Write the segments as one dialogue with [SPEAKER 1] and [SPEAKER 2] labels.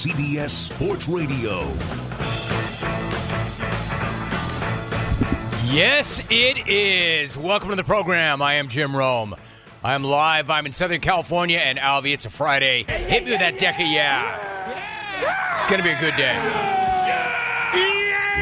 [SPEAKER 1] CBS Sports Radio.
[SPEAKER 2] Yes, it is. Welcome to the program. I am Jim Rome. I'm live. I'm in Southern California, and Alvy, it's a Friday. Hit me with that deck of yeah. It's going to be a good day.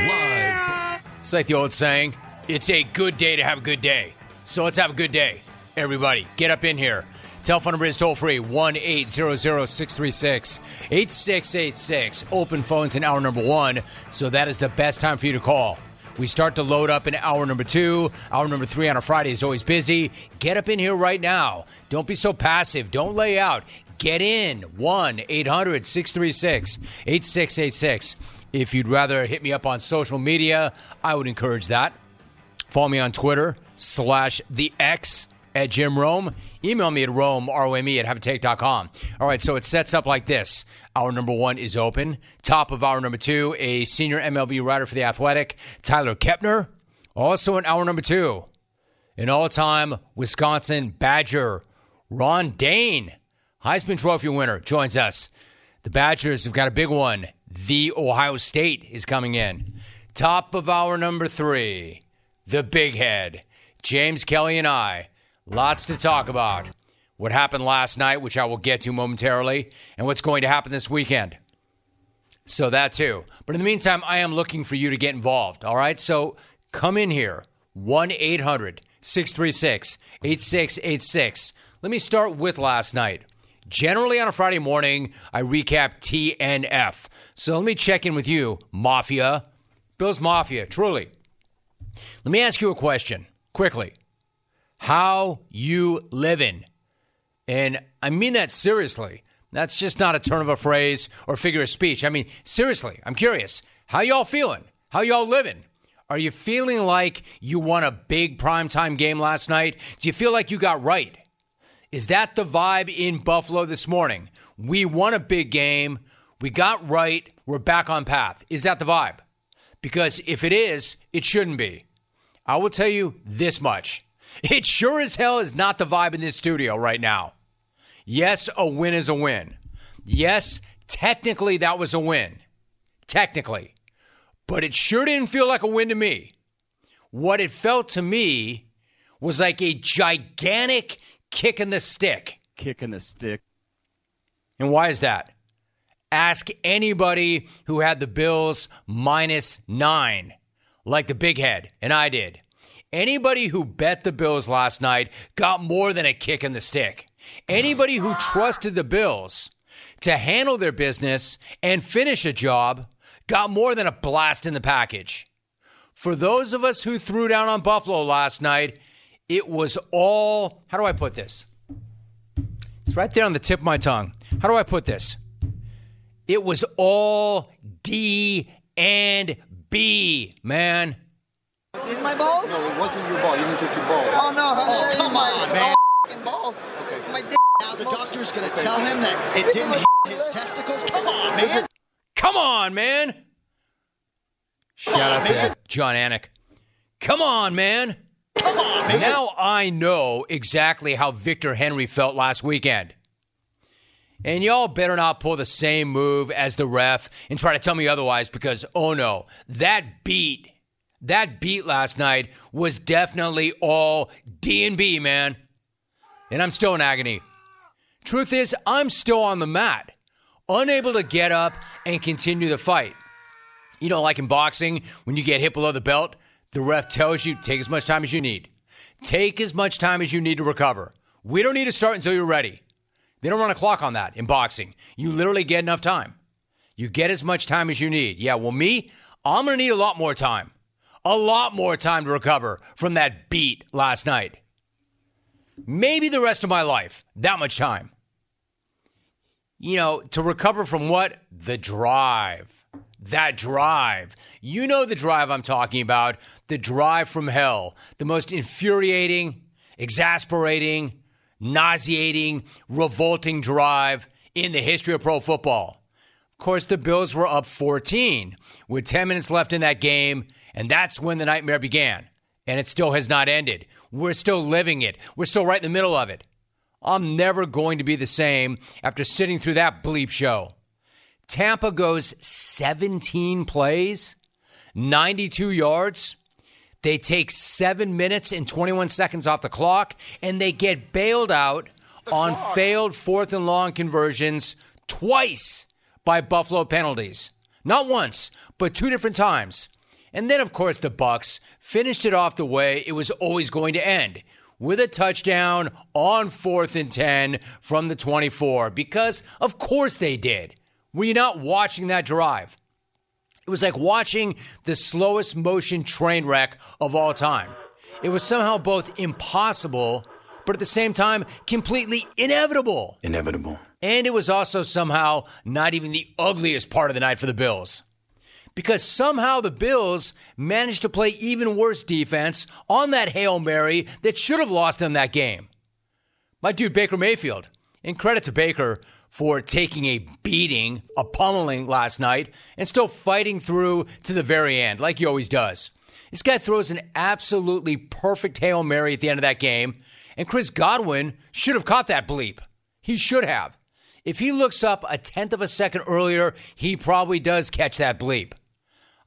[SPEAKER 1] Live
[SPEAKER 2] It's like the old saying it's a good day to have a good day. So let's have a good day. Everybody, get up in here. Telephone number is toll free 1 800 636 8686. Open phones in hour number one. So that is the best time for you to call. We start to load up in hour number two. Hour number three on a Friday is always busy. Get up in here right now. Don't be so passive. Don't lay out. Get in 1 800 636 8686. If you'd rather hit me up on social media, I would encourage that. Follow me on Twitter slash the X at Jim Rome. Email me at Rome, R-O-M-E, at haveatake.com. All right, so it sets up like this. Hour number one is open. Top of hour number two, a senior MLB writer for The Athletic, Tyler Kepner. Also in hour number two, an all-time Wisconsin Badger, Ron Dayne, Heisman Trophy winner, joins us. The Badgers have got a big one. The Ohio State is coming in. Top of hour number three, the big head, James Kelly and I. Lots to talk about. What happened last night, which I will get to momentarily, and what's going to happen this weekend. So that too. But in the meantime, I am looking for you to get involved. All right. So come in here 1 800 636 8686. Let me start with last night. Generally on a Friday morning, I recap TNF. So let me check in with you, Mafia. Bills Mafia, truly. Let me ask you a question quickly. How you living? And I mean that seriously. That's just not a turn of a phrase or figure of speech. I mean, seriously, I'm curious. How y'all feeling? How y'all living? Are you feeling like you won a big primetime game last night? Do you feel like you got right? Is that the vibe in Buffalo this morning? We won a big game. We got right. We're back on path. Is that the vibe? Because if it is, it shouldn't be. I will tell you this much. It sure as hell is not the vibe in this studio right now. Yes, a win is a win. Yes, technically that was a win. Technically. But it sure didn't feel like a win to me. What it felt to me was like a gigantic kick in the stick.
[SPEAKER 3] Kicking the stick.
[SPEAKER 2] And why is that? Ask anybody who had the Bills minus nine, like the big head, and I did. Anybody who bet the Bills last night got more than a kick in the stick. Anybody who trusted the Bills to handle their business and finish a job got more than a blast in the package. For those of us who threw down on Buffalo last night, it was all, how do I put this? It's right there on the tip of my tongue. How do I put this? It was all D and B, man.
[SPEAKER 4] In my balls?
[SPEAKER 5] No, it wasn't your ball. You didn't take your ball.
[SPEAKER 4] Oh no!
[SPEAKER 5] Oh, come
[SPEAKER 4] my,
[SPEAKER 5] on, man.
[SPEAKER 4] f***ing balls. Okay. My dick.
[SPEAKER 6] Now the doctor's going to tell him that it didn't hit his testicles. Come on, man.
[SPEAKER 2] Come on, man. Shout out to Jon Anik. Come on, man.
[SPEAKER 6] Come on, man.
[SPEAKER 2] Now I know exactly how Victor Henry felt last weekend. And y'all better not pull the same move as the ref and try to tell me otherwise because, oh no, that beat, that beat last night was definitely all D&B, man. And I'm still in agony. Truth is, I'm still on the mat, unable to get up and continue the fight. You know, like in boxing, when you get hit below the belt, the ref tells you take as much time as you need. Take as much time as you need to recover. We don't need to start until you're ready. They don't run a clock on that in boxing. You literally get enough time. You get as much time as you need. Yeah, well, me, I'm going to need a lot more time. A lot more time to recover from that beat last night. Maybe the rest of my life. That much time. You know, to recover from what? The drive. That drive. You know the drive I'm talking about. The drive from hell. The most infuriating, exasperating, nauseating, revolting drive in the history of pro football. Of course, the Bills were up 14 with 10 minutes left in that game, and that's when the nightmare began. And it still has not ended. We're still living it. We're still right in the middle of it. I'm never going to be the same after sitting through that bleep show. Tampa goes 17 plays, 92 yards. They take seven minutes and 21 seconds off the clock, and they get bailed out on failed fourth and long conversions twice by Buffalo penalties. Not once, but two different times. And then, of course, the Bucks finished it off the way it was always going to end with a touchdown on fourth and 10 from the 24 because, of course, they did. Were you not watching that drive? It was like watching the slowest motion train wreck of all time. It was somehow both impossible, but at the same time, completely inevitable.
[SPEAKER 3] Inevitable.
[SPEAKER 2] And it was also somehow not even the ugliest part of the night for the Bills. Because somehow the Bills managed to play even worse defense on that Hail Mary that should have lost them that game. My dude, Baker Mayfield. And credit to Baker for taking a beating, a pummeling last night, and still fighting through to the very end, like he always does. This guy throws an absolutely perfect Hail Mary at the end of that game, and Chris Godwin should have caught that bleep. He should have. If he looks up a tenth of a second earlier, he probably does catch that bleep.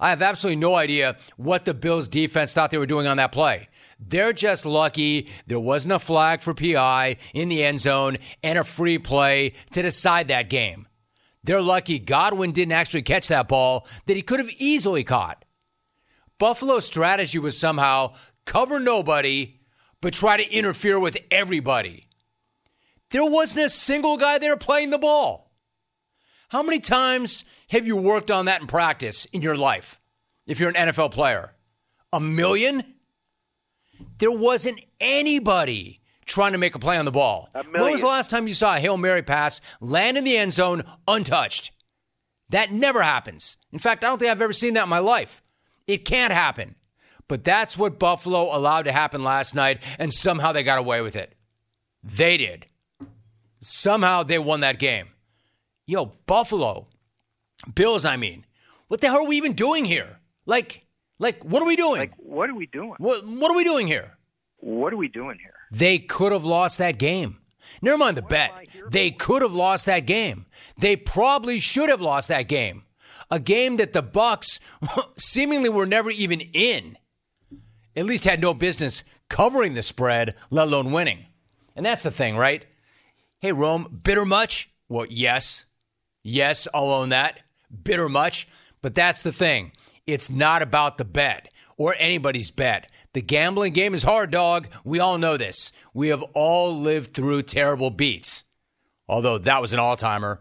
[SPEAKER 2] I have absolutely no idea what the Bills defense thought they were doing on that play. They're just lucky there wasn't a flag for PI in the end zone and a free play to decide that game. They're lucky Godwin didn't actually catch that ball that he could have easily caught. Buffalo's strategy was somehow cover nobody, but try to interfere with everybody. There wasn't a single guy there playing the ball. How many times have you worked on that in practice in your life if you're an NFL player? A million? There wasn't anybody trying to make a play on the ball. When was the last time you saw a Hail Mary pass land in the end zone untouched? That never happens. In fact, I don't think I've ever seen that in my life. It can't happen. But that's what Buffalo allowed to happen last night, and somehow they got away with it. They did. Somehow they won that game. Yo, Buffalo, Bills, I mean, what the hell are we even doing here? Like, like, what are we doing?
[SPEAKER 7] Like, what are we doing?
[SPEAKER 2] What, what are we doing here?
[SPEAKER 7] What are we doing here?
[SPEAKER 2] They could have lost that game. Never mind the bet. They could have lost that game. They probably should have lost that game. A game that the Bucks seemingly were never even in. At least had no business covering the spread, let alone winning. And that's the thing, right? Hey, Rome, bitter much? Well, yes. Yes, I'll own that. Bitter much. But that's the thing. It's not about the bet or anybody's bet. The gambling game is hard, dog. We all know this. We have all lived through terrible beats. Although that was an all timer.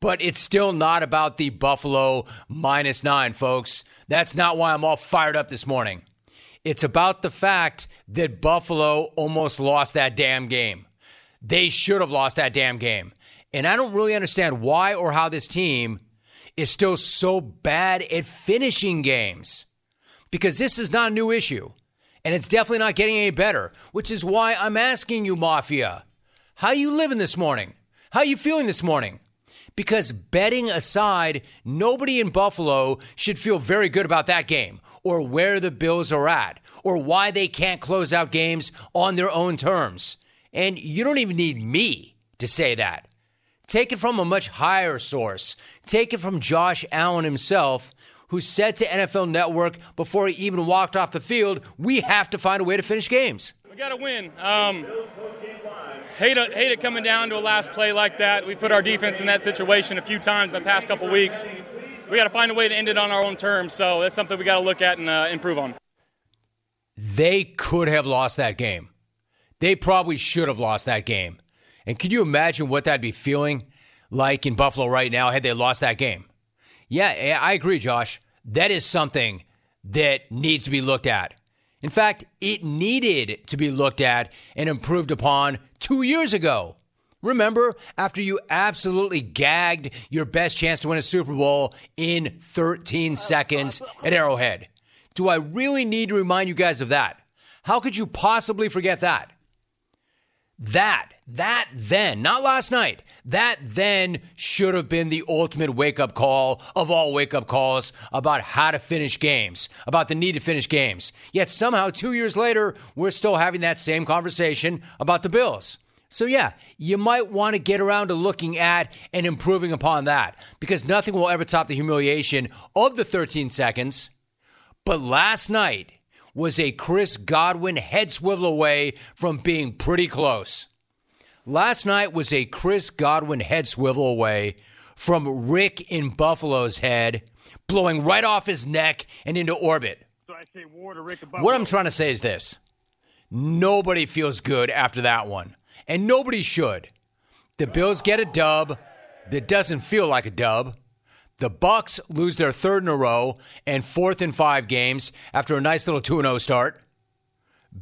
[SPEAKER 2] But it's still not about the Buffalo minus nine, folks. That's not why I'm all fired up this morning. It's about the fact that Buffalo almost lost that damn game. They should have lost that damn game. And I don't really understand why or how this team is still so bad at finishing games because this is not a new issue. And it's definitely not getting any better, which is why I'm asking you, Mafia, how you living this morning? How you feeling this morning? Because betting aside, nobody in Buffalo should feel very good about that game or where the Bills are at or why they can't close out games on their own terms. And you don't even need me to say that. Take it from a much higher source. Take it from Josh Allen himself, who said to NFL Network before he even walked off the field, we have to find a way to finish games.
[SPEAKER 8] We got to win. Um, hate, it, hate it coming down to a last play like that. We've put our defense in that situation a few times in the past couple weeks. We got to find a way to end it on our own terms. So that's something we got to look at and uh, improve on.
[SPEAKER 2] They could have lost that game. They probably should have lost that game. And can you imagine what that'd be feeling like in Buffalo right now had they lost that game? Yeah, I agree, Josh. That is something that needs to be looked at. In fact, it needed to be looked at and improved upon two years ago. Remember, after you absolutely gagged your best chance to win a Super Bowl in 13 seconds at Arrowhead. Do I really need to remind you guys of that? How could you possibly forget that? That, that then, not last night, that then should have been the ultimate wake up call of all wake up calls about how to finish games, about the need to finish games. Yet somehow, two years later, we're still having that same conversation about the Bills. So, yeah, you might want to get around to looking at and improving upon that because nothing will ever top the humiliation of the 13 seconds. But last night was a Chris Godwin head swivel away from being pretty close. Last night was a Chris Godwin head swivel away from Rick in Buffalo's head, blowing right off his neck and into orbit.
[SPEAKER 3] So I say war to Rick
[SPEAKER 2] What I'm trying to say is this nobody feels good after that one, and nobody should. The Bills get a dub that doesn't feel like a dub. The Bucks lose their third in a row and fourth in five games after a nice little 2 0 start.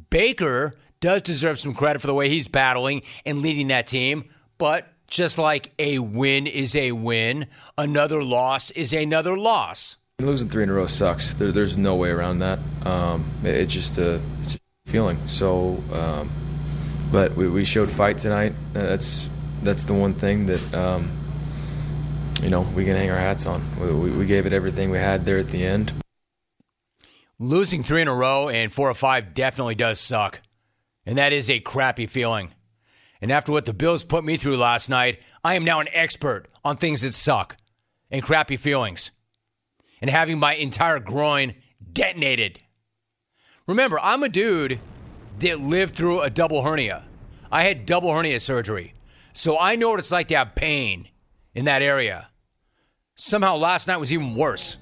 [SPEAKER 2] Baker does deserve some credit for the way he's battling and leading that team, but just like a win is a win, another loss is another loss.
[SPEAKER 9] Losing three in a row sucks. There, there's no way around that. Um, it, it's just a, it's a feeling. So, um, but we, we showed fight tonight. Uh, that's that's the one thing that um, you know we can hang our hats on. We, we, we gave it everything we had there at the end.
[SPEAKER 2] Losing three in a row and four or five definitely does suck, and that is a crappy feeling. And after what the Bills put me through last night, I am now an expert on things that suck and crappy feelings and having my entire groin detonated. Remember, I'm a dude that lived through a double hernia. I had double hernia surgery, so I know what it's like to have pain in that area. Somehow last night was even worse.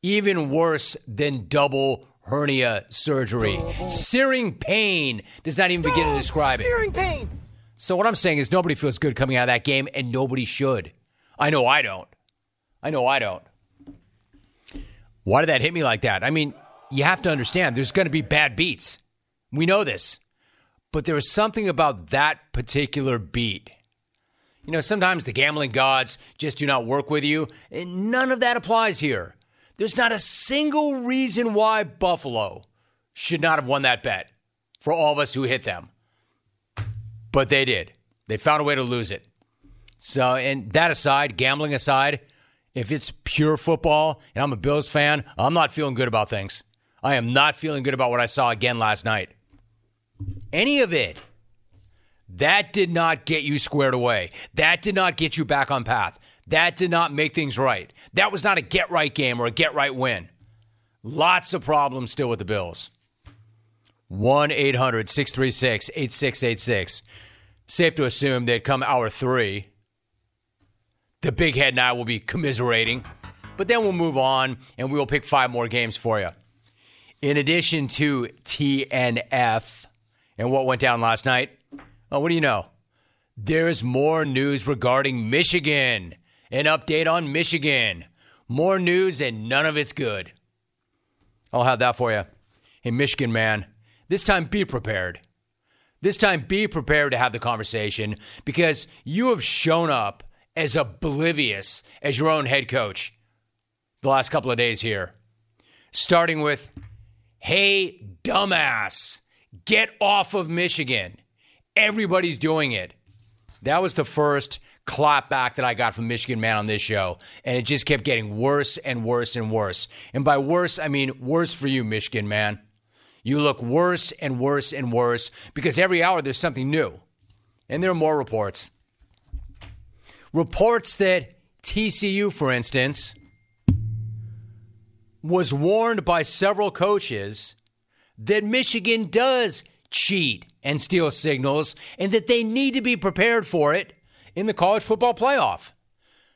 [SPEAKER 2] Even worse than double hernia surgery. Searing pain does not even begin to describe it.
[SPEAKER 4] Searing pain.
[SPEAKER 2] So what I'm saying is nobody feels good coming out of that game, and nobody should. I know I don't. I know I don't. Why did that hit me like that? I mean, you have to understand there's going to be bad beats. We know this. But there was something about that particular beat. You know, sometimes the gambling gods just do not work with you, and none of that applies here. There's not a single reason why Buffalo should not have won that bet for all of us who hit them. But they did. They found a way to lose it. So, and that aside, gambling aside, if it's pure football and I'm a Bills fan, I'm not feeling good about things. I am not feeling good about what I saw again last night. Any of it. That did not get you squared away. That did not get you back on path. That did not make things right. That was not a get right game or a get right win. Lots of problems still with the Bills. 1 800 636 8686. Safe to assume that come hour three, the big head and I will be commiserating. But then we'll move on and we will pick five more games for you. In addition to TNF and what went down last night, oh, what do you know? There's more news regarding Michigan. An update on Michigan. More news and none of it's good. I'll have that for you. Hey, Michigan man, this time be prepared. This time be prepared to have the conversation because you have shown up as oblivious as your own head coach the last couple of days here. Starting with, hey, dumbass, get off of Michigan. Everybody's doing it. That was the first clap back that I got from Michigan Man on this show. And it just kept getting worse and worse and worse. And by worse, I mean worse for you, Michigan Man. You look worse and worse and worse because every hour there's something new. And there are more reports. Reports that TCU, for instance, was warned by several coaches that Michigan does cheat and steal signals and that they need to be prepared for it in the college football playoff.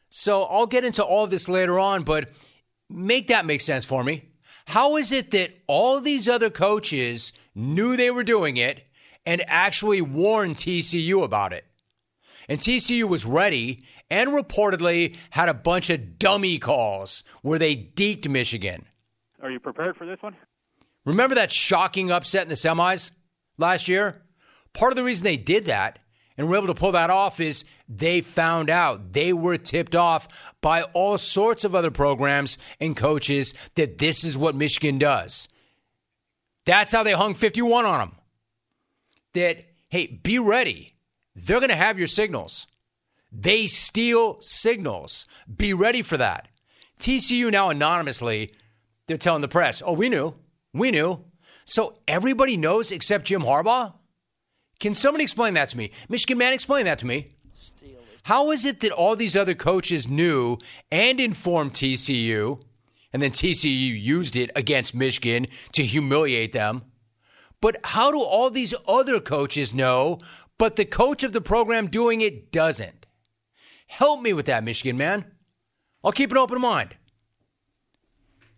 [SPEAKER 2] So I'll get into all of this later on, but make that make sense for me. How is it that all these other coaches knew they were doing it and actually warned TCU about it? And TCU was ready and reportedly had a bunch of dummy calls where they deked Michigan.
[SPEAKER 3] Are you prepared for this one?
[SPEAKER 2] Remember that shocking upset in the semis last year? Part of the reason they did that and we were able to pull that off is they found out they were tipped off by all sorts of other programs and coaches that this is what Michigan does. That's how they hung 51 on them. That, hey, be ready. They're going to have your signals. They steal signals. Be ready for that. TCU now anonymously, they're telling the press, oh, we knew. We knew. So everybody knows except Jim Harbaugh? Can somebody explain that to me? Michigan man, explain that to me. How is it that all these other coaches knew and informed TCU, and then TCU used it against Michigan to humiliate them? But how do all these other coaches know, but the coach of the program doing it doesn't? Help me with that, Michigan man. I'll keep an open mind.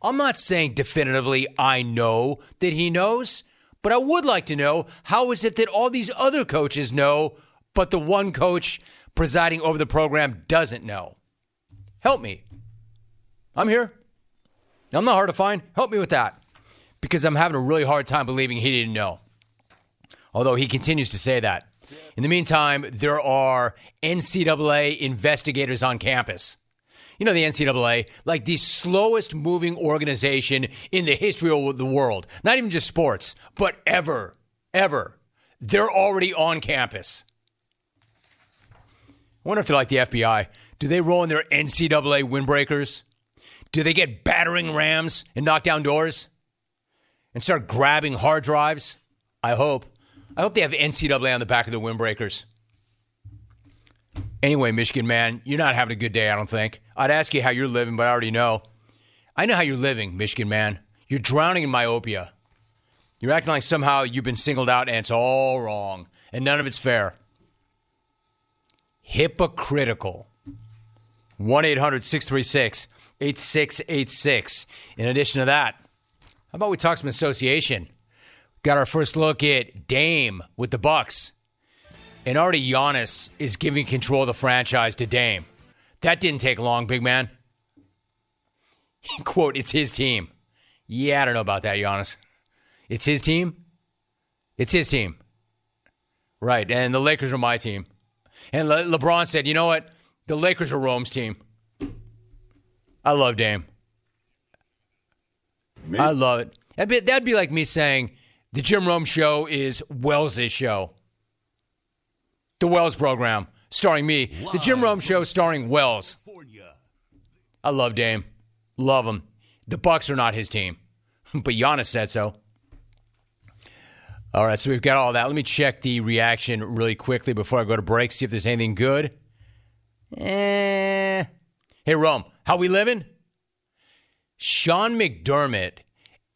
[SPEAKER 2] I'm not saying definitively I know that he knows, but I would like to know how is it that all these other coaches know, but the one coach presiding over the program doesn't know? Help me. I'm here. I'm not hard to find. Help me with that because I'm having a really hard time believing he didn't know. Although he continues to say that. In the meantime, there are NCAA investigators on campus. You know, the NCAA, like the slowest moving organization in the history of the world. Not even just sports, but ever, ever. They're already on campus. I wonder if they're like the FBI. Do they roll in their NCAA windbreakers? Do they get battering rams and knock down doors? And start grabbing hard drives? I hope. I hope they have NCAA on the back of the windbreakers. Anyway, Michigan man, you're not having a good day, I don't think. I'd ask you how you're living, but I already know. I know how you're living, Michigan man. You're drowning in myopia. You're acting like somehow you've been singled out and it's all wrong, and none of it's fair. Hypocritical. 1 800 636 8686. In addition to that, how about we talk some association? Got our first look at Dame with the Bucks. And already Giannis is giving control of the franchise to Dame. That didn't take long, big man. Quote, it's his team. Yeah, I don't know about that, Giannis. It's his team? It's his team. Right, and the Lakers are my team. And Le- LeBron said, you know what? The Lakers are Rome's team. I love Dame. Me? I love it. That'd be, that'd be like me saying the Jim Rome show is Wells' show. The Wells program, starring me. The Jim Rome show, starring Wells. I love Dame. Love him. The Bucks are not his team, but Giannis said so. All right, so we've got all that. Let me check the reaction really quickly before I go to break. See if there's anything good. Eh. Hey, Rome, how we living? Sean McDermott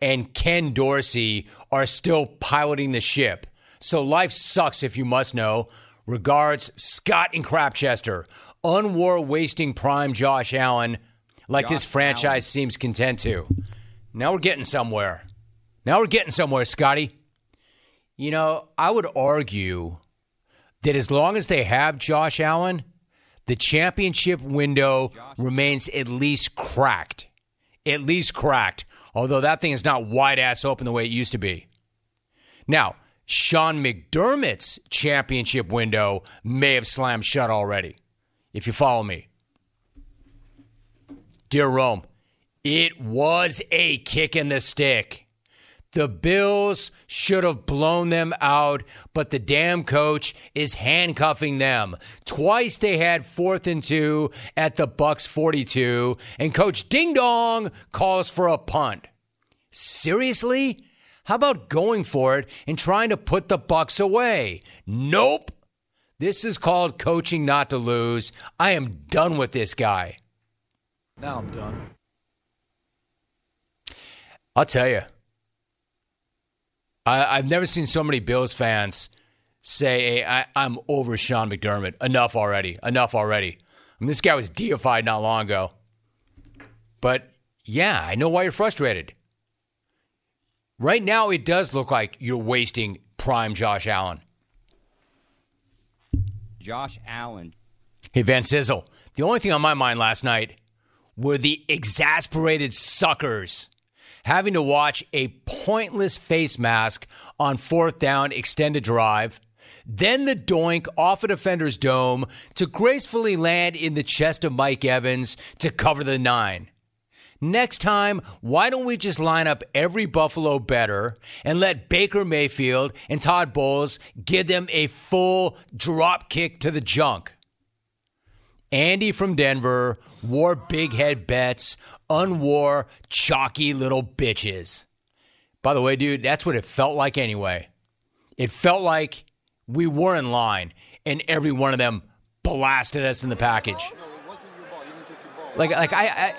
[SPEAKER 2] and Ken Dorsey are still piloting the ship. So life sucks if you must know. Regards, Scott and Crapchester. Unwar wasting prime Josh Allen like Josh this franchise Allen. seems content to. Now we're getting somewhere. Now we're getting somewhere, Scotty. You know, I would argue that as long as they have Josh Allen, the championship window remains at least cracked. At least cracked. Although that thing is not wide ass open the way it used to be. Now, Sean McDermott's championship window may have slammed shut already, if you follow me. Dear Rome, it was a kick in the stick. The Bills should have blown them out, but the damn coach is handcuffing them. Twice they had fourth and two at the Bucks 42, and coach Ding Dong calls for a punt. Seriously? How about going for it and trying to put the Bucks away? Nope. This is called coaching not to lose. I am done with this guy.
[SPEAKER 10] Now I'm done.
[SPEAKER 2] I'll tell you. I, have never seen so many Bills fans say, hey, I, I'm over Sean McDermott. Enough already. Enough already. I mean, this guy was deified not long ago. But yeah, I know why you're frustrated. Right now, it does look like you're wasting prime Josh Allen.
[SPEAKER 11] Josh Allen.
[SPEAKER 2] Hey, Van Sizzle. The only thing on my mind last night were the exasperated suckers having to watch a pointless face mask on fourth down extended drive, then the doink off a defender's dome to gracefully land in the chest of Mike Evans to cover the nine. Next time, why don't we just line up every Buffalo better and let Baker Mayfield and Todd Bowles give them a full drop kick to the junk? Andy from Denver wore big head bets, unwore chalky little bitches. By the way, dude, that's what it felt like anyway. It felt like we were in line, and every one of them blasted us in the package.
[SPEAKER 5] No, it wasn't your ball. You didn't take your ball.
[SPEAKER 2] Like, like I, I,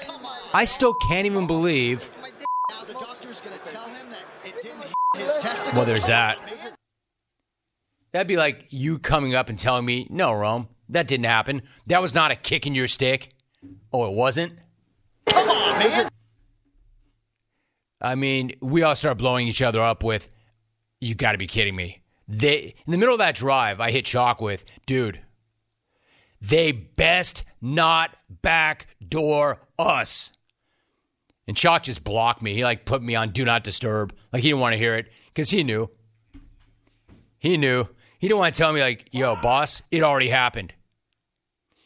[SPEAKER 2] I still can't even believe.
[SPEAKER 6] Now the doctor's going to tell him that it didn't hit his testicles.
[SPEAKER 2] Well, there's that. That'd be like you coming up and telling me, "No, Rome, that didn't happen. That was not a kick in your stick." Oh, it wasn't.
[SPEAKER 6] Come on, Major.
[SPEAKER 2] I mean, we all start blowing each other up with, "You got to be kidding me." They in the middle of that drive, I hit Chalk with, "Dude, they best not backdoor us." And Chalk just blocked me. He like put me on do not disturb. Like he didn't want to hear it because he knew. He knew. He didn't want to tell me like, "Yo, boss, it already happened."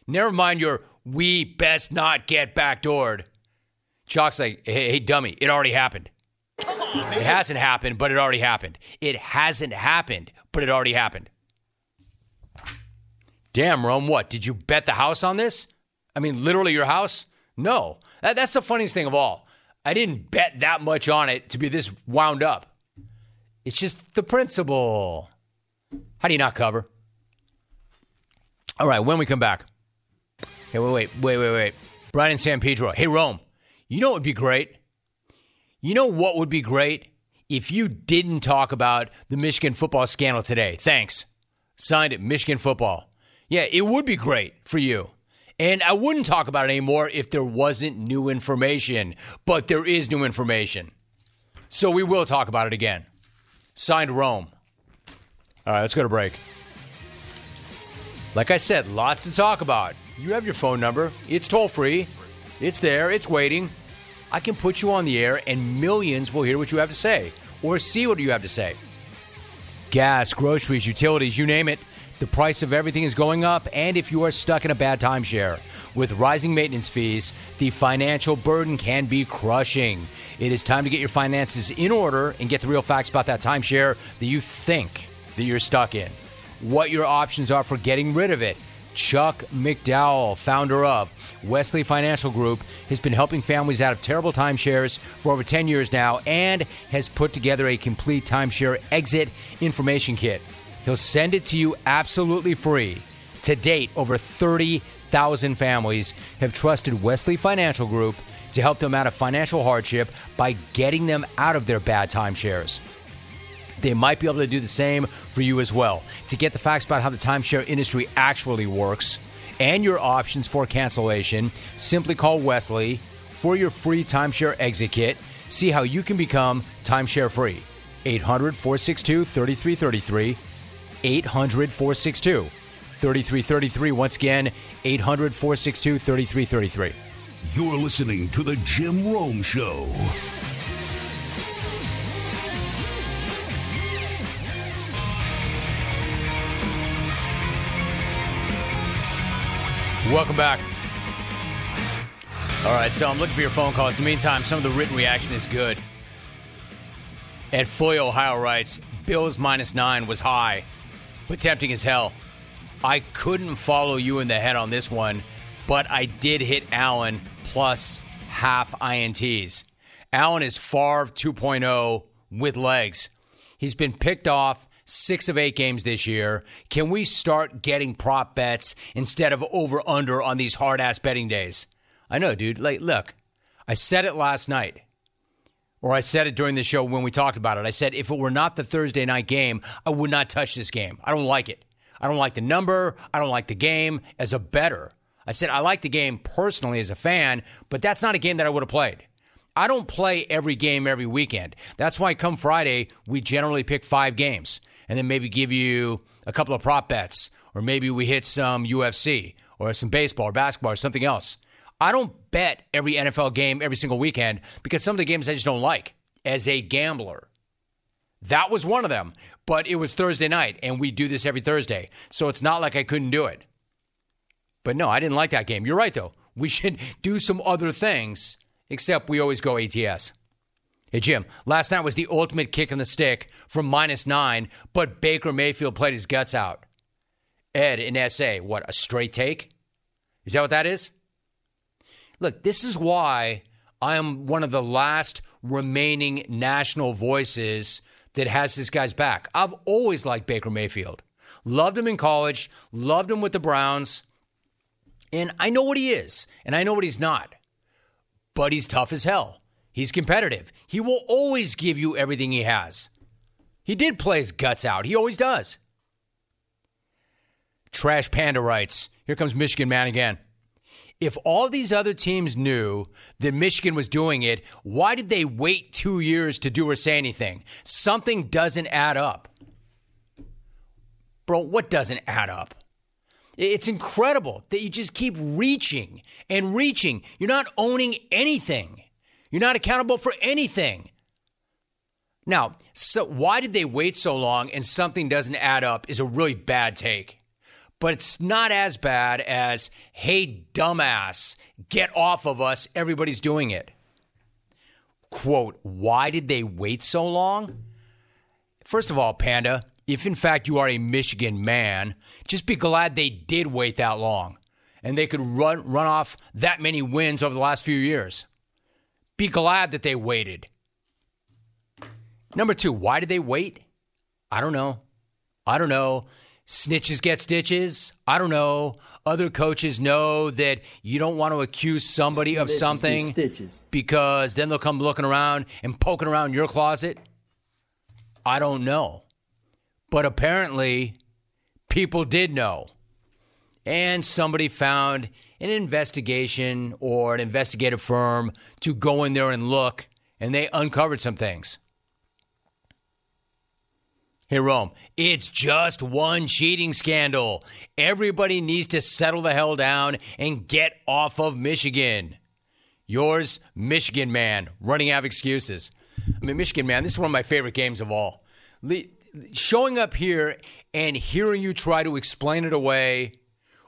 [SPEAKER 2] Never mind your we best not get backdoored. Chalk's like, hey, hey, dummy, it already happened.
[SPEAKER 6] On,
[SPEAKER 2] It hasn't happened, but it already happened. It hasn't happened, but it already happened. Damn, Rome, what? Did you bet the house on this? I mean, literally your house? No. That, that's the funniest thing of all. I didn't bet that much on it to be this wound up. It's just the principle. How do you not cover? All right, when we come back. Hey, wait, wait, wait, wait, wait. Brian and San Pedro. Hey, Rome, you know what would be great? You know what would be great? If you didn't talk about the Michigan football scandal today. Thanks. Signed it, Michigan football. Yeah, it would be great for you. And I wouldn't talk about it anymore if there wasn't new information. But there is new information. So we will talk about it again. Signed Rome. All right, let's go to break. Like I said, lots to talk about. You have your phone number. It's toll free. It's there. It's waiting. I can put you on the air, and millions will hear what you have to say or see what you have to say. Gas, groceries, utilities, you name it. The price of everything is going up, and if you are stuck in a bad timeshare with rising maintenance fees, the financial burden can be crushing. It is time to get your finances in order and get the real facts about that timeshare that you think that you're stuck in. What your options are for getting rid of it. Chuck McDowell, founder of Wesley Financial Group, has been helping families out of terrible timeshares for over 10 years now and has put together a complete timeshare exit information kit. He'll send it to you absolutely free. To date, over 30,000 families have trusted Wesley Financial Group to help them out of financial hardship by getting them out of their bad timeshares. They might be able to do the same for you as well. To get the facts about how the timeshare industry actually works and your options for cancellation, simply call Wesley for your free timeshare exit kit. See how you can become timeshare free. 800 462 3333. 800 462 3333. Once again, 800 462 3333.
[SPEAKER 1] You're listening to The Jim Rome Show.
[SPEAKER 2] Welcome back. All right, so I'm looking for your phone calls. In the meantime, some of the written reaction is good. Ed Foy, Ohio writes Bills minus nine was high, but tempting as hell. I couldn't follow you in the head on this one, but I did hit Allen plus half INTs. Allen is Favre 2.0 with legs. He's been picked off six of eight games this year. Can we start getting prop bets instead of over under on these hard ass betting days? I know, dude. Like, look, I said it last night, or I said it during the show when we talked about it. I said if it were not the Thursday night game, I would not touch this game. I don't like it. I don't like the number. I don't like the game as a better. I said I like the game personally as a fan, but that's not a game that I would have played. I don't play every game every weekend. That's why come Friday, we generally pick five games and then maybe give you a couple of prop bets, or maybe we hit some UFC or some baseball or basketball or something else. I don't bet every NFL game every single weekend because some of the games I just don't like as a gambler. That was one of them, but it was Thursday night, and we do this every Thursday. So it's not like I couldn't do it. But no, I didn't like that game. You're right, though. We should do some other things, except we always go ATS. Hey, Jim, last night was the ultimate kick in the stick from minus nine, but Baker Mayfield played his guts out. Ed in SA, what, a straight take? Is that what that is? Look, this is why I am one of the last remaining national voices that has this guy's back. I've always liked Baker Mayfield. Loved him in college, loved him with the Browns. And I know what he is, and I know what he's not. But he's tough as hell. He's competitive. He will always give you everything he has. He did play his guts out. He always does. Trash Panda writes, here comes Michigan man again. If all these other teams knew that Michigan was doing it, why did they wait two years to do or say anything? Something doesn't add up. Bro, what doesn't add up? It's incredible that you just keep reaching and reaching. You're not owning anything. You're not accountable for anything. Now, so why did they wait so long and something doesn't add up is a really bad take. But it's not as bad as, hey, dumbass, get off of us. Everybody's doing it. Quote, why did they wait so long? First of all, Panda, if in fact you are a Michigan man, just be glad they did wait that long and they could run, run off that many wins over the last few years. Be glad that they waited. Number two, why did they wait? I don't know. I don't know. Snitches get stitches. I don't know. Other coaches know that you don't want to accuse somebody of something because then they'll come looking around and poking around your closet. I don't know. But apparently, people did know. And somebody found an investigation or an investigative firm to go in there and look, and they uncovered some things. Hey, Rome, it's just one cheating scandal. Everybody needs to settle the hell down and get off of Michigan. Yours, Michigan man, running out of excuses. I mean, Michigan man, this is one of my favorite games of all. Le- showing up here and hearing you try to explain it away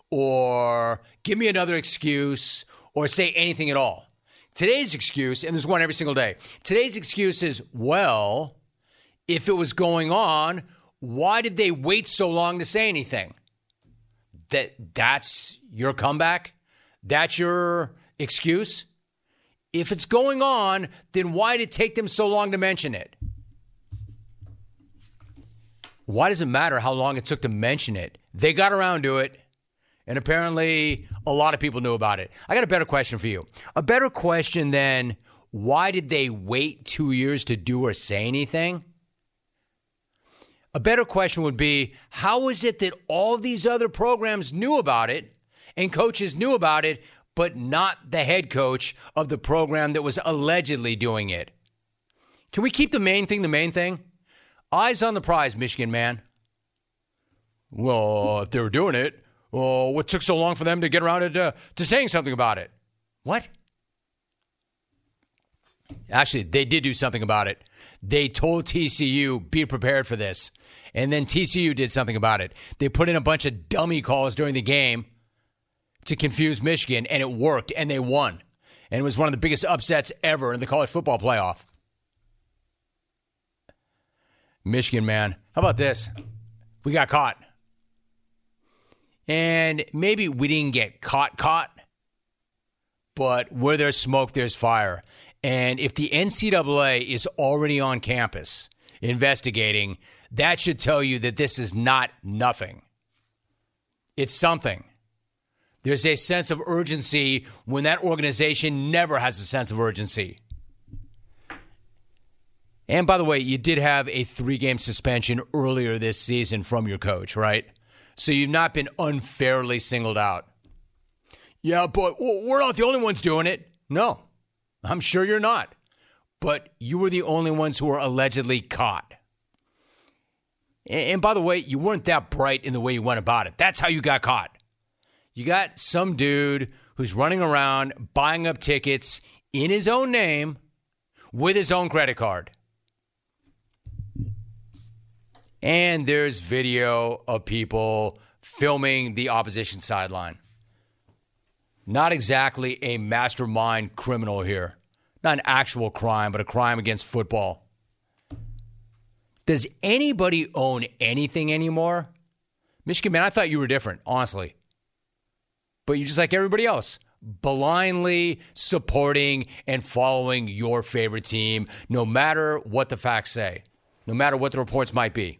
[SPEAKER 2] or give me another excuse or say anything at all. Today's excuse, and there's one every single day, today's excuse is, well, if it was going on, why did they wait so long to say anything? That that's your comeback? That's your excuse? If it's going on, then why did it take them so long to mention it? Why does it matter how long it took to mention it? They got around to it, and apparently a lot of people knew about it. I got a better question for you. A better question than why did they wait two years to do or say anything? A better question would be how is it that all these other programs knew about it and coaches knew about it, but not the head coach of the program that was allegedly doing it? Can we keep the main thing the main thing? Eyes on the prize, Michigan man. Well, if they were doing it, well, what took so long for them to get around to, uh, to saying something about it? What? Actually, they did do something about it. They told TCU, be prepared for this. And then TCU did something about it. They put in a bunch of dummy calls during the game to confuse Michigan, and it worked, and they won. And it was one of the biggest upsets ever in the college football playoff. Michigan, man. How about this? We got caught. And maybe we didn't get caught, caught, but where there's smoke, there's fire. And if the NCAA is already on campus investigating, that should tell you that this is not nothing. It's something. There's a sense of urgency when that organization never has a sense of urgency. And by the way, you did have a three game suspension earlier this season from your coach, right? So you've not been unfairly singled out. Yeah, but we're not the only ones doing it. No, I'm sure you're not. But you were the only ones who were allegedly caught. And by the way, you weren't that bright in the way you went about it. That's how you got caught. You got some dude who's running around buying up tickets in his own name with his own credit card. And there's video of people filming the opposition sideline. Not exactly a mastermind criminal here. Not an actual crime, but a crime against football. Does anybody own anything anymore? Michigan, man, I thought you were different, honestly. But you're just like everybody else, blindly supporting and following your favorite team, no matter what the facts say, no matter what the reports might be.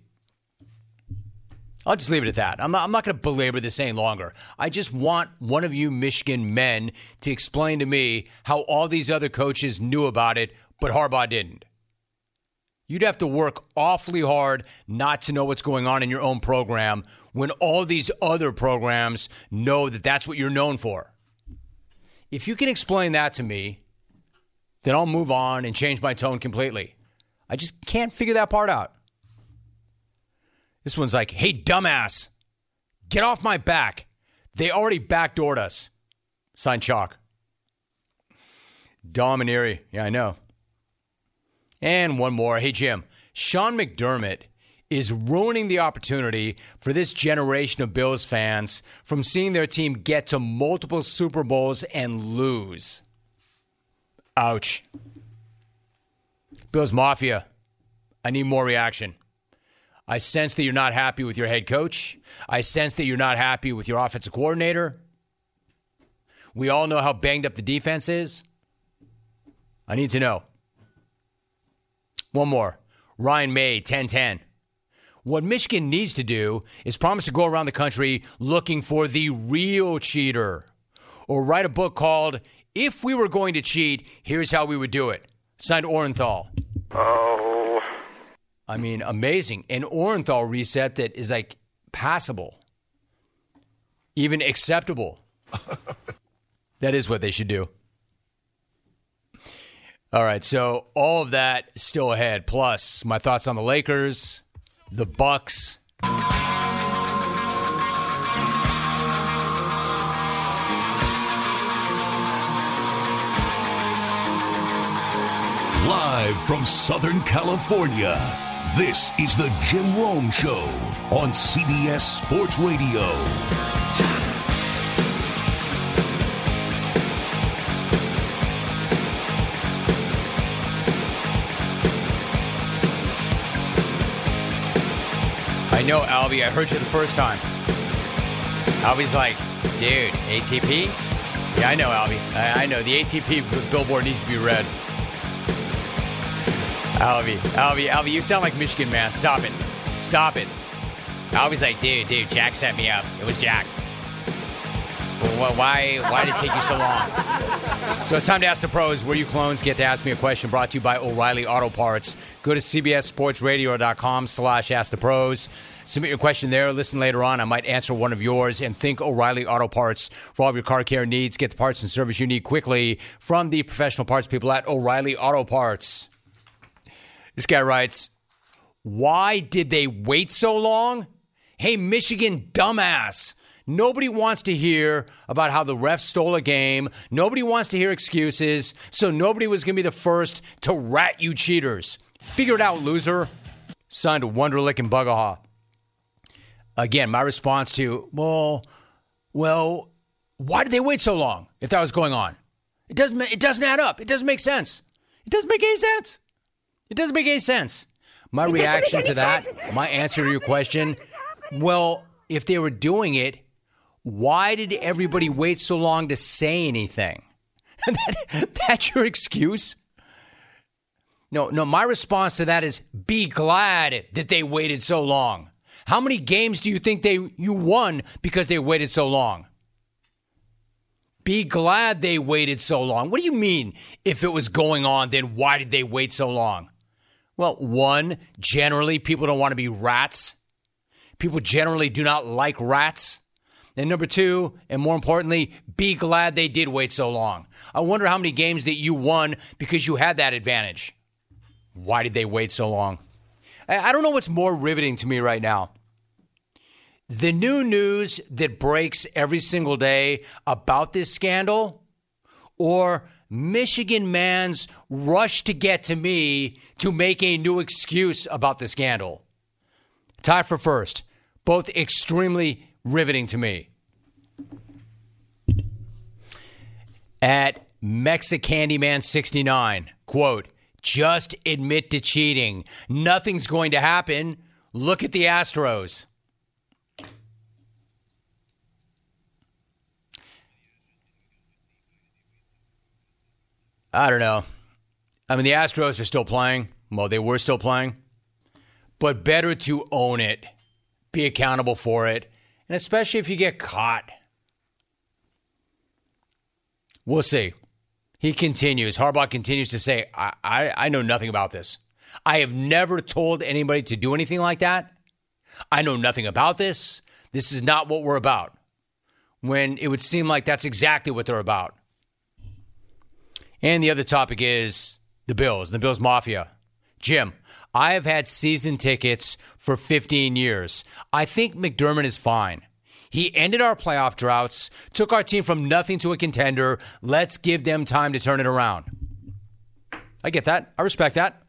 [SPEAKER 2] I'll just leave it at that. I'm not, not going to belabor this any longer. I just want one of you Michigan men to explain to me how all these other coaches knew about it, but Harbaugh didn't. You'd have to work awfully hard not to know what's going on in your own program when all these other programs know that that's what you're known for. If you can explain that to me, then I'll move on and change my tone completely. I just can't figure that part out. This one's like, hey, dumbass, get off my back. They already backdoored us. Sign chalk. Domineering. Yeah, I know. And one more. Hey, Jim, Sean McDermott is ruining the opportunity for this generation of Bills fans from seeing their team get to multiple Super Bowls and lose. Ouch. Bills Mafia, I need more reaction. I sense that you're not happy with your head coach. I sense that you're not happy with your offensive coordinator. We all know how banged up the defense is. I need to know. One more. Ryan May, 1010. What Michigan needs to do is promise to go around the country looking for the real cheater or write a book called If We Were Going to Cheat, Here's How We Would Do It. Signed Orenthal.
[SPEAKER 11] Oh.
[SPEAKER 2] I mean, amazing. An Orenthal reset that is like passable, even acceptable. that is what they should do. All right, so all of that still ahead. Plus, my thoughts on the Lakers, the Bucks.
[SPEAKER 1] Live from Southern California, this is the Jim Rome Show on CBS Sports Radio.
[SPEAKER 2] Know, Albie. I heard you the first time. Albie's like, dude, ATP? Yeah, I know, Albie. I, I know. The ATP billboard needs to be red. Albie, Albie, Albie, you sound like Michigan man. Stop it. Stop it. Albie's like, dude, dude, Jack set me up. It was Jack. Why, why did it take you so long? So it's time to ask the pros. Where you clones get to ask me a question brought to you by O'Reilly Auto Parts. Go to cbssportsradio.com slash ask the pros. Submit your question there. Listen later on. I might answer one of yours. And think O'Reilly Auto Parts for all of your car care needs. Get the parts and service you need quickly from the professional parts people at O'Reilly Auto Parts. This guy writes, Why did they wait so long? Hey, Michigan dumbass. Nobody wants to hear about how the refs stole a game. Nobody wants to hear excuses. So nobody was going to be the first to rat you cheaters. Figure it out, loser. Signed Wonderlick and Bugaha. Again, my response to, well, well, why did they wait so long if that was going on? It doesn't, it doesn't add up. It doesn't make sense. It doesn't make any sense. It doesn't make any sense. My reaction to that, my answer to your question, well, if they were doing it, why did everybody wait so long to say anything? that, that's your excuse? No, no, my response to that is be glad that they waited so long. How many games do you think they you won because they waited so long? Be glad they waited so long. What do you mean if it was going on then why did they wait so long? Well, one, generally people don't want to be rats. People generally do not like rats. And number two, and more importantly, be glad they did wait so long. I wonder how many games that you won because you had that advantage. Why did they wait so long? I don't know what's more riveting to me right now. The new news that breaks every single day about this scandal, or Michigan man's rush to get to me to make a new excuse about the scandal. Tie for first. Both extremely riveting to me. At Mexicandyman69, quote, just admit to cheating. Nothing's going to happen. Look at the Astros. I don't know. I mean, the Astros are still playing. Well, they were still playing. But better to own it be accountable for it, and especially if you get caught. We'll see. He continues. Harbaugh continues to say, I, I, I know nothing about this. I have never told anybody to do anything like that. I know nothing about this. This is not what we're about. When it would seem like that's exactly what they're about. And the other topic is the Bills, the Bills Mafia. Jim, I have had season tickets for 15 years. I think McDermott is fine. He ended our playoff droughts, took our team from nothing to a contender. Let's give them time to turn it around. I get that. I respect that.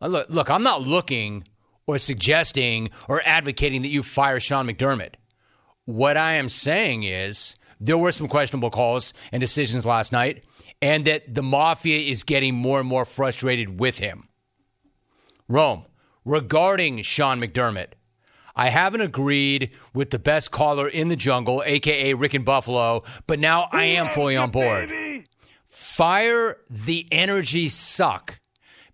[SPEAKER 2] Uh, look, look, I'm not looking or suggesting or advocating that you fire Sean McDermott. What I am saying is there were some questionable calls and decisions last night, and that the mafia is getting more and more frustrated with him. Rome, regarding Sean McDermott, I haven't agreed with the best caller in the jungle, aka Rick and Buffalo, but now I am fully on board. Fire the energy suck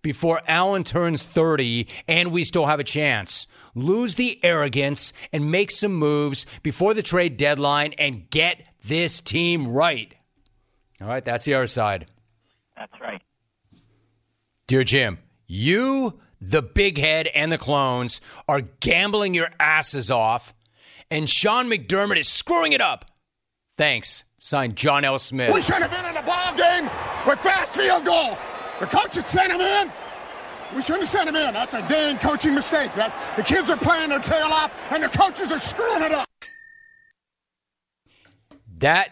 [SPEAKER 2] before Allen turns 30 and we still have a chance. Lose the arrogance and make some moves before the trade deadline and get this team right. All right, that's the other side.
[SPEAKER 7] That's right.
[SPEAKER 2] Dear Jim, you, the big head, and the clones are gambling your asses off, and Sean McDermott is screwing it up. Thanks. Signed John L. Smith.
[SPEAKER 11] We should have been in the ball game with fast field goal. The coach had sent him in. We shouldn't have sent him in. That's a dang coaching mistake. That the kids are playing their tail off, and the coaches are screwing it up.
[SPEAKER 2] That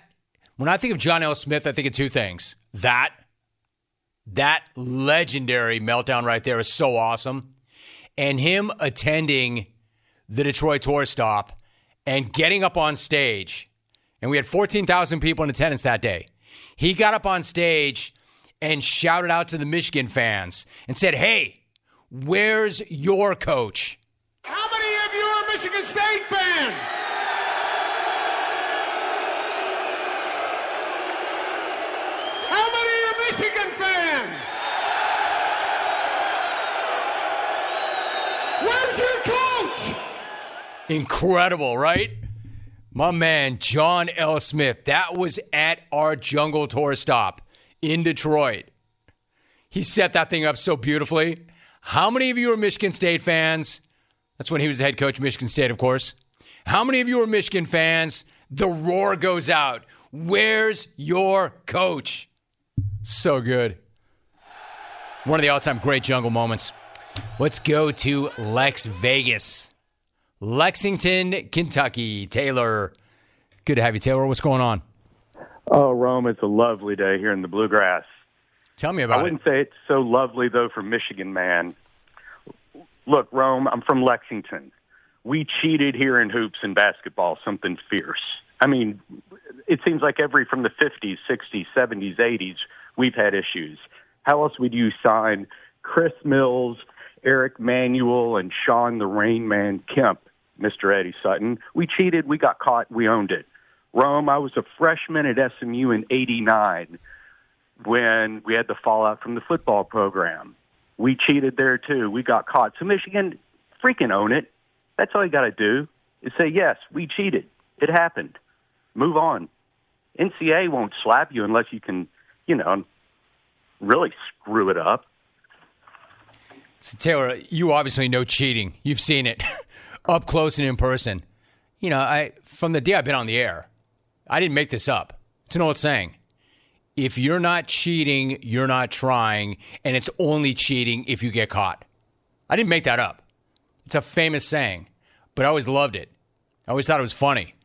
[SPEAKER 2] when I think of John L. Smith, I think of two things. That that legendary meltdown right there is so awesome. And him attending the Detroit tour stop and getting up on stage. And we had 14,000 people in attendance that day. He got up on stage and shouted out to the Michigan fans and said, Hey, where's your coach?
[SPEAKER 11] How many of you are Michigan State fans? How many are Michigan fans? Where's your coach?
[SPEAKER 2] Incredible, right? My man, John L. Smith. That was at our Jungle Tour stop in Detroit. He set that thing up so beautifully. How many of you are Michigan State fans? That's when he was the head coach Michigan State, of course. How many of you are Michigan fans? The roar goes out. Where's your coach? So good. One of the all time great jungle moments. Let's go to Lex Vegas, Lexington, Kentucky. Taylor, good to have you, Taylor. What's going on?
[SPEAKER 12] Oh, Rome, it's a lovely day here in the bluegrass.
[SPEAKER 2] Tell me about it.
[SPEAKER 12] I wouldn't say it's so lovely, though, for Michigan, man. Look, Rome, I'm from Lexington. We cheated here in hoops and basketball, something fierce. I mean, it seems like every from the 50s, 60s, 70s, 80s, we've had issues. How else would you sign Chris Mills, Eric Manuel, and Shawn the Rain Man Kemp, Mr. Eddie Sutton? We cheated, we got caught, we owned it. Rome, I was a freshman at SMU in 89 when we had the fallout from the football program. We cheated there too. We got caught. So Michigan, freaking own it. That's all you got to do is say, yes, we cheated. It happened. Move on. NCAA won't slap you unless you can, you know, really screw it up.
[SPEAKER 2] So Taylor, you obviously know cheating. You've seen it up close and in person. You know, I from the day I've been on the air, I didn't make this up. It's an old saying. If you're not cheating, you're not trying, and it's only cheating if you get caught. I didn't make that up. It's a famous saying, but I always loved it. I always thought it was funny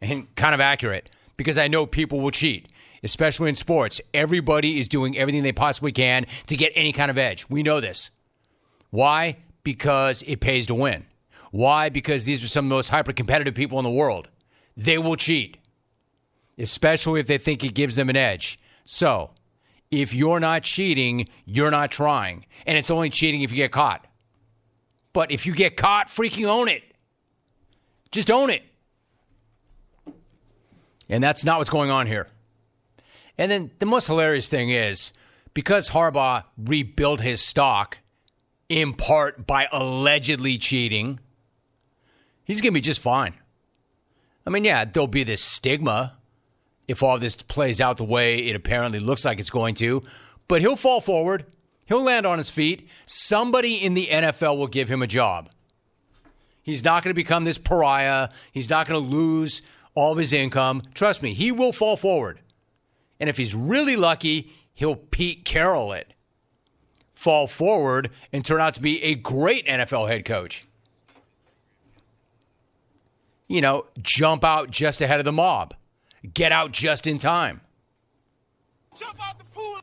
[SPEAKER 2] and kind of accurate because I know people will cheat, especially in sports. Everybody is doing everything they possibly can to get any kind of edge. We know this. Why? Because it pays to win. Why? Because these are some of the most hyper competitive people in the world. They will cheat, especially if they think it gives them an edge. So, if you're not cheating, you're not trying. And it's only cheating if you get caught. But if you get caught, freaking own it. Just own it. And that's not what's going on here. And then the most hilarious thing is because Harbaugh rebuilt his stock in part by allegedly cheating, He's going to be just fine. I mean, yeah, there'll be this stigma if all this plays out the way it apparently looks like it's going to, but he'll fall forward. He'll land on his feet. Somebody in the NFL will give him a job. He's not going to become this pariah. He's not going to lose all of his income. Trust me, he will fall forward. And if he's really lucky, he'll Pete Carroll it, fall forward, and turn out to be a great NFL head coach. You know, jump out just ahead of the mob, get out just in time. Jump out the pool.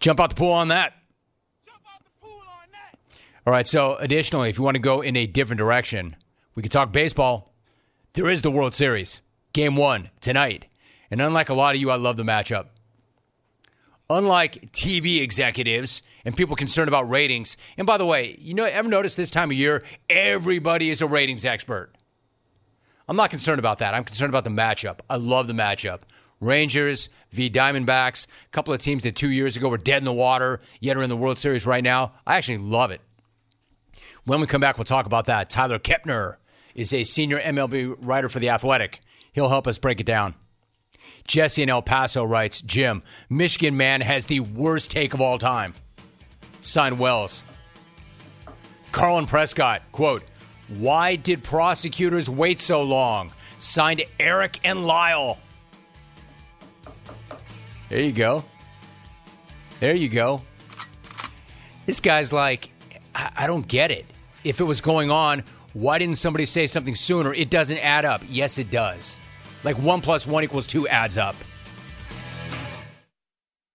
[SPEAKER 2] Jump out the pool on that. All right. So, additionally, if you want to go in a different direction, we can talk baseball. There is the World Series, game one tonight. And unlike a lot of you, I love the matchup. Unlike TV executives and people concerned about ratings, and by the way, you know, ever notice this time of year, everybody is a ratings expert. I'm not concerned about that. I'm concerned about the matchup. I love the matchup. Rangers v. Diamondbacks, a couple of teams that two years ago were dead in the water, yet are in the World Series right now. I actually love it. When we come back, we'll talk about that. Tyler Kepner is a senior MLB writer for The Athletic. He'll help us break it down. Jesse in El Paso writes Jim, Michigan man has the worst take of all time. Sign Wells. Carlin Prescott, quote, Why did prosecutors wait so long? Signed Eric and Lyle. There you go. There you go. This guy's like, I, I don't get it. If it was going on, why didn't somebody say something sooner? It doesn't add up. Yes, it does. Like one plus one equals two adds up.